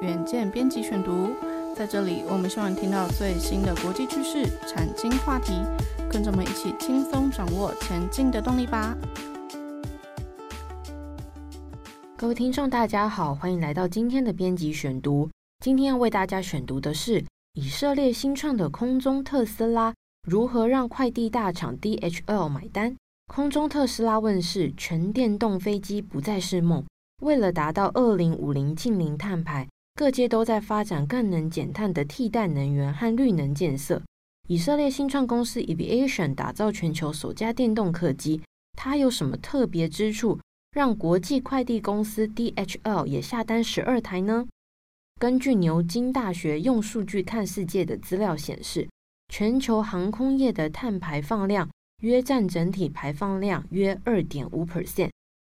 远见编辑选读，在这里我们希望听到最新的国际趋势、产经话题，跟着我们一起轻松掌握前进的动力吧。各位听众，大家好，欢迎来到今天的编辑选读。今天要为大家选读的是以色列新创的空中特斯拉如何让快递大厂 DHL 买单。空中特斯拉问世，全电动飞机不再是梦。为了达到二零五零净零碳排，各界都在发展更能减碳的替代能源和绿能建设。以色列新创公司 Eviation 打造全球首家电动客机，它有什么特别之处，让国际快递公司 DHL 也下单十二台呢？根据牛津大学用数据看世界的资料显示，全球航空业的碳排放量约占整体排放量约二点五 percent。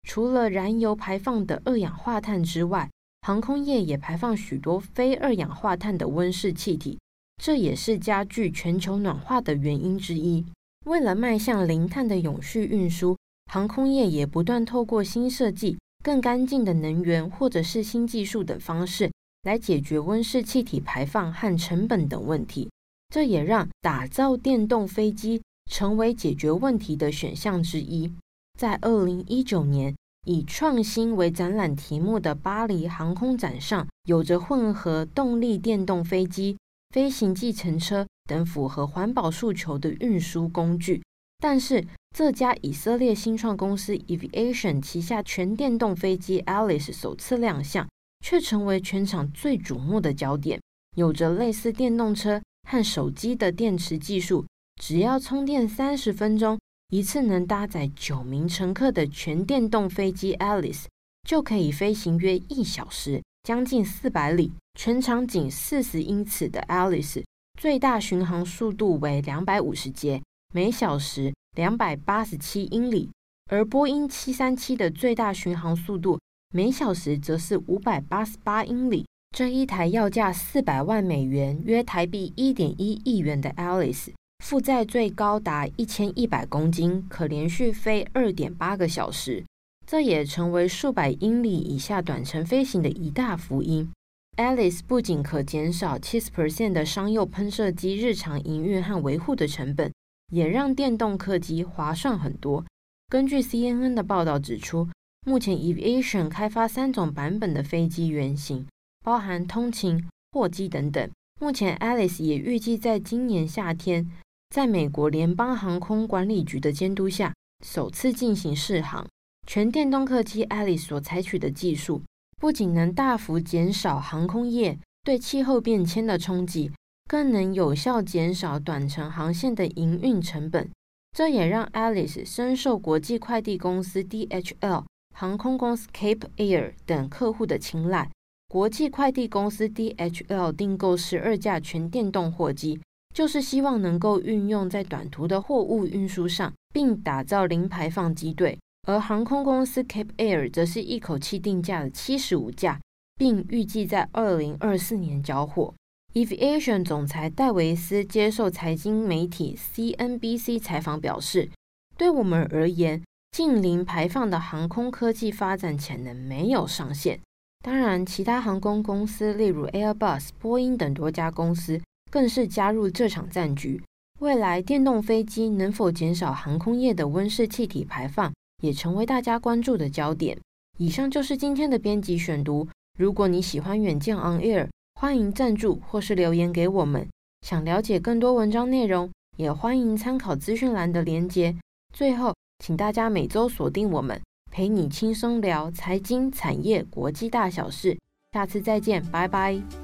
除了燃油排放的二氧化碳之外，航空业也排放许多非二氧化碳的温室气体，这也是加剧全球暖化的原因之一。为了迈向零碳的永续运输，航空业也不断透过新设计、更干净的能源或者是新技术等方式。来解决温室气体排放和成本等问题，这也让打造电动飞机成为解决问题的选项之一。在二零一九年，以创新为展览题目的巴黎航空展上，有着混合动力电动飞机、飞行计程车等符合环保诉求的运输工具。但是，这家以色列新创公司 Eviation 旗下全电动飞机 Alice 首次亮相。却成为全场最瞩目的焦点。有着类似电动车和手机的电池技术，只要充电三十分钟，一次能搭载九名乘客的全电动飞机 Alice 就可以飞行约一小时，将近四百里，全长仅四十英尺的 Alice 最大巡航速度为两百五十节，每小时两百八十七英里，而波音七三七的最大巡航速度。每小时则是五百八十八英里。这一台要价四百万美元（约台币一点一亿元）的 Alice，负载最高达一千一百公斤，可连续飞二点八个小时。这也成为数百英里以下短程飞行的一大福音。Alice 不仅可减少七十 percent 的商用喷射机日常营运和维护的成本，也让电动客机划算很多。根据 CNN 的报道指出，目前，Eviation 开发三种版本的飞机原型，包含通勤、货机等等。目前，Alice 也预计在今年夏天，在美国联邦航空管理局的监督下，首次进行试航。全电动客机 Alice 所采取的技术，不仅能大幅减少航空业对气候变迁的冲击，更能有效减少短程航线的营运成本。这也让 Alice 深受国际快递公司 DHL。航空公司 Cape Air 等客户的青睐，国际快递公司 DHL 订购十二架全电动货机，就是希望能够运用在短途的货物运输上，并打造零排放机队。而航空公司 Cape Air 则是一口气定价了七十五架，并预计在二零二四年交货。Eviation 总裁戴维斯接受财经媒体 CNBC 采访表示：“对我们而言。”近零排放的航空科技发展潜能没有上限。当然，其他航空公司，例如 Airbus、波音等多家公司，更是加入这场战局。未来电动飞机能否减少航空业的温室气体排放，也成为大家关注的焦点。以上就是今天的编辑选读。如果你喜欢远见 On Air，欢迎赞助或是留言给我们。想了解更多文章内容，也欢迎参考资讯栏的连结。最后。请大家每周锁定我们，陪你轻松聊财经、产业、国际大小事。下次再见，拜拜。